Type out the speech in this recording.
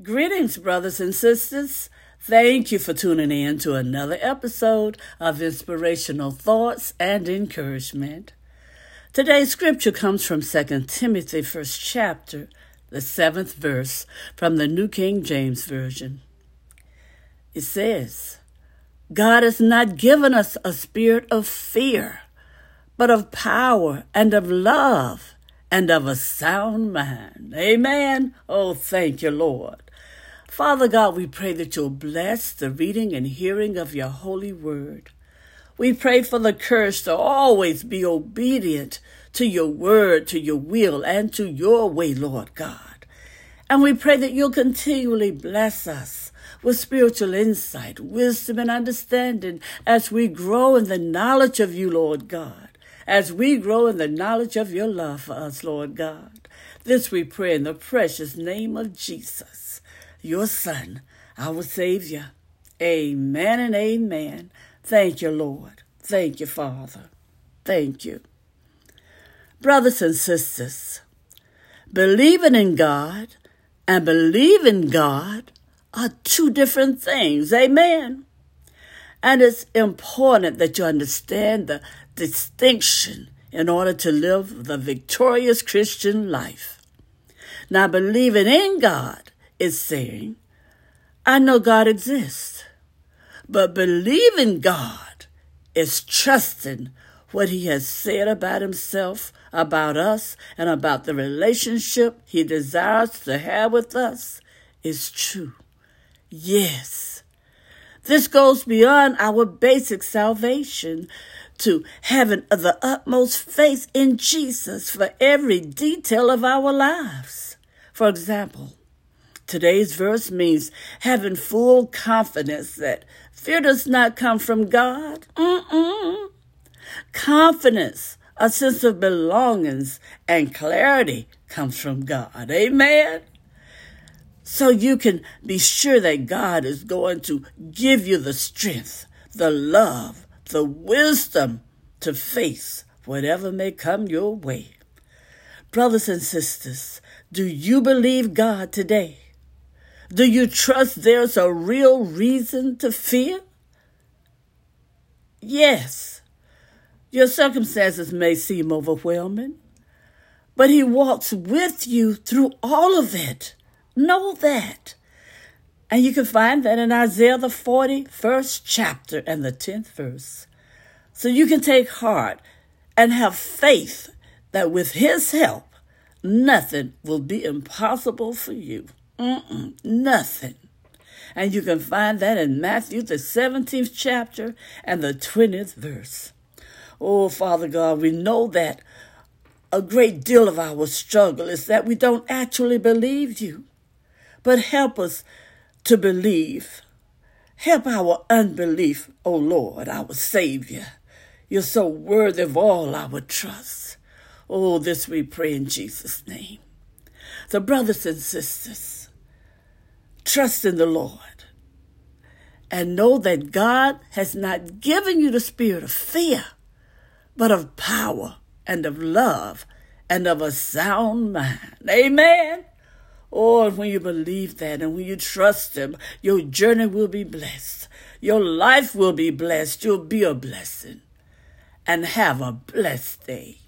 Greetings, brothers and sisters. Thank you for tuning in to another episode of Inspirational Thoughts and Encouragement. Today's scripture comes from 2 Timothy, first chapter, the seventh verse from the New King James Version. It says, God has not given us a spirit of fear, but of power and of love and of a sound mind. Amen. Oh, thank you, Lord. Father God, we pray that you'll bless the reading and hearing of your holy word. We pray for the courage to always be obedient to your word, to your will, and to your way, Lord God. And we pray that you'll continually bless us with spiritual insight, wisdom, and understanding as we grow in the knowledge of you, Lord God as we grow in the knowledge of your love for us, Lord God. This we pray in the precious name of Jesus, your Son, our Savior. Amen and amen. Thank you, Lord. Thank you, Father. Thank you. Brothers and sisters, believing in God and believing God are two different things. Amen. And it's important that you understand the distinction in order to live the victorious Christian life. Now, believing in God is saying, I know God exists. But believing God is trusting what He has said about Himself, about us, and about the relationship He desires to have with us is true. Yes. This goes beyond our basic salvation to having the utmost faith in Jesus for every detail of our lives. For example, today's verse means having full confidence that fear does not come from God. Mm-mm. Confidence, a sense of belongings, and clarity comes from God. Amen. So you can be sure that God is going to give you the strength, the love, the wisdom to face whatever may come your way. Brothers and sisters, do you believe God today? Do you trust there's a real reason to fear? Yes. Your circumstances may seem overwhelming, but He walks with you through all of it. Know that. And you can find that in Isaiah, the 41st chapter and the 10th verse. So you can take heart and have faith that with His help, nothing will be impossible for you. Mm-mm, nothing. And you can find that in Matthew, the 17th chapter and the 20th verse. Oh, Father God, we know that a great deal of our struggle is that we don't actually believe you. But help us to believe. Help our unbelief, O Lord, our Savior. You're so worthy of all our trust. Oh, this we pray in Jesus' name. So, brothers and sisters, trust in the Lord and know that God has not given you the spirit of fear, but of power and of love and of a sound mind. Amen. Oh, when you believe that and when you trust Him, your journey will be blessed. Your life will be blessed. You'll be a blessing. And have a blessed day.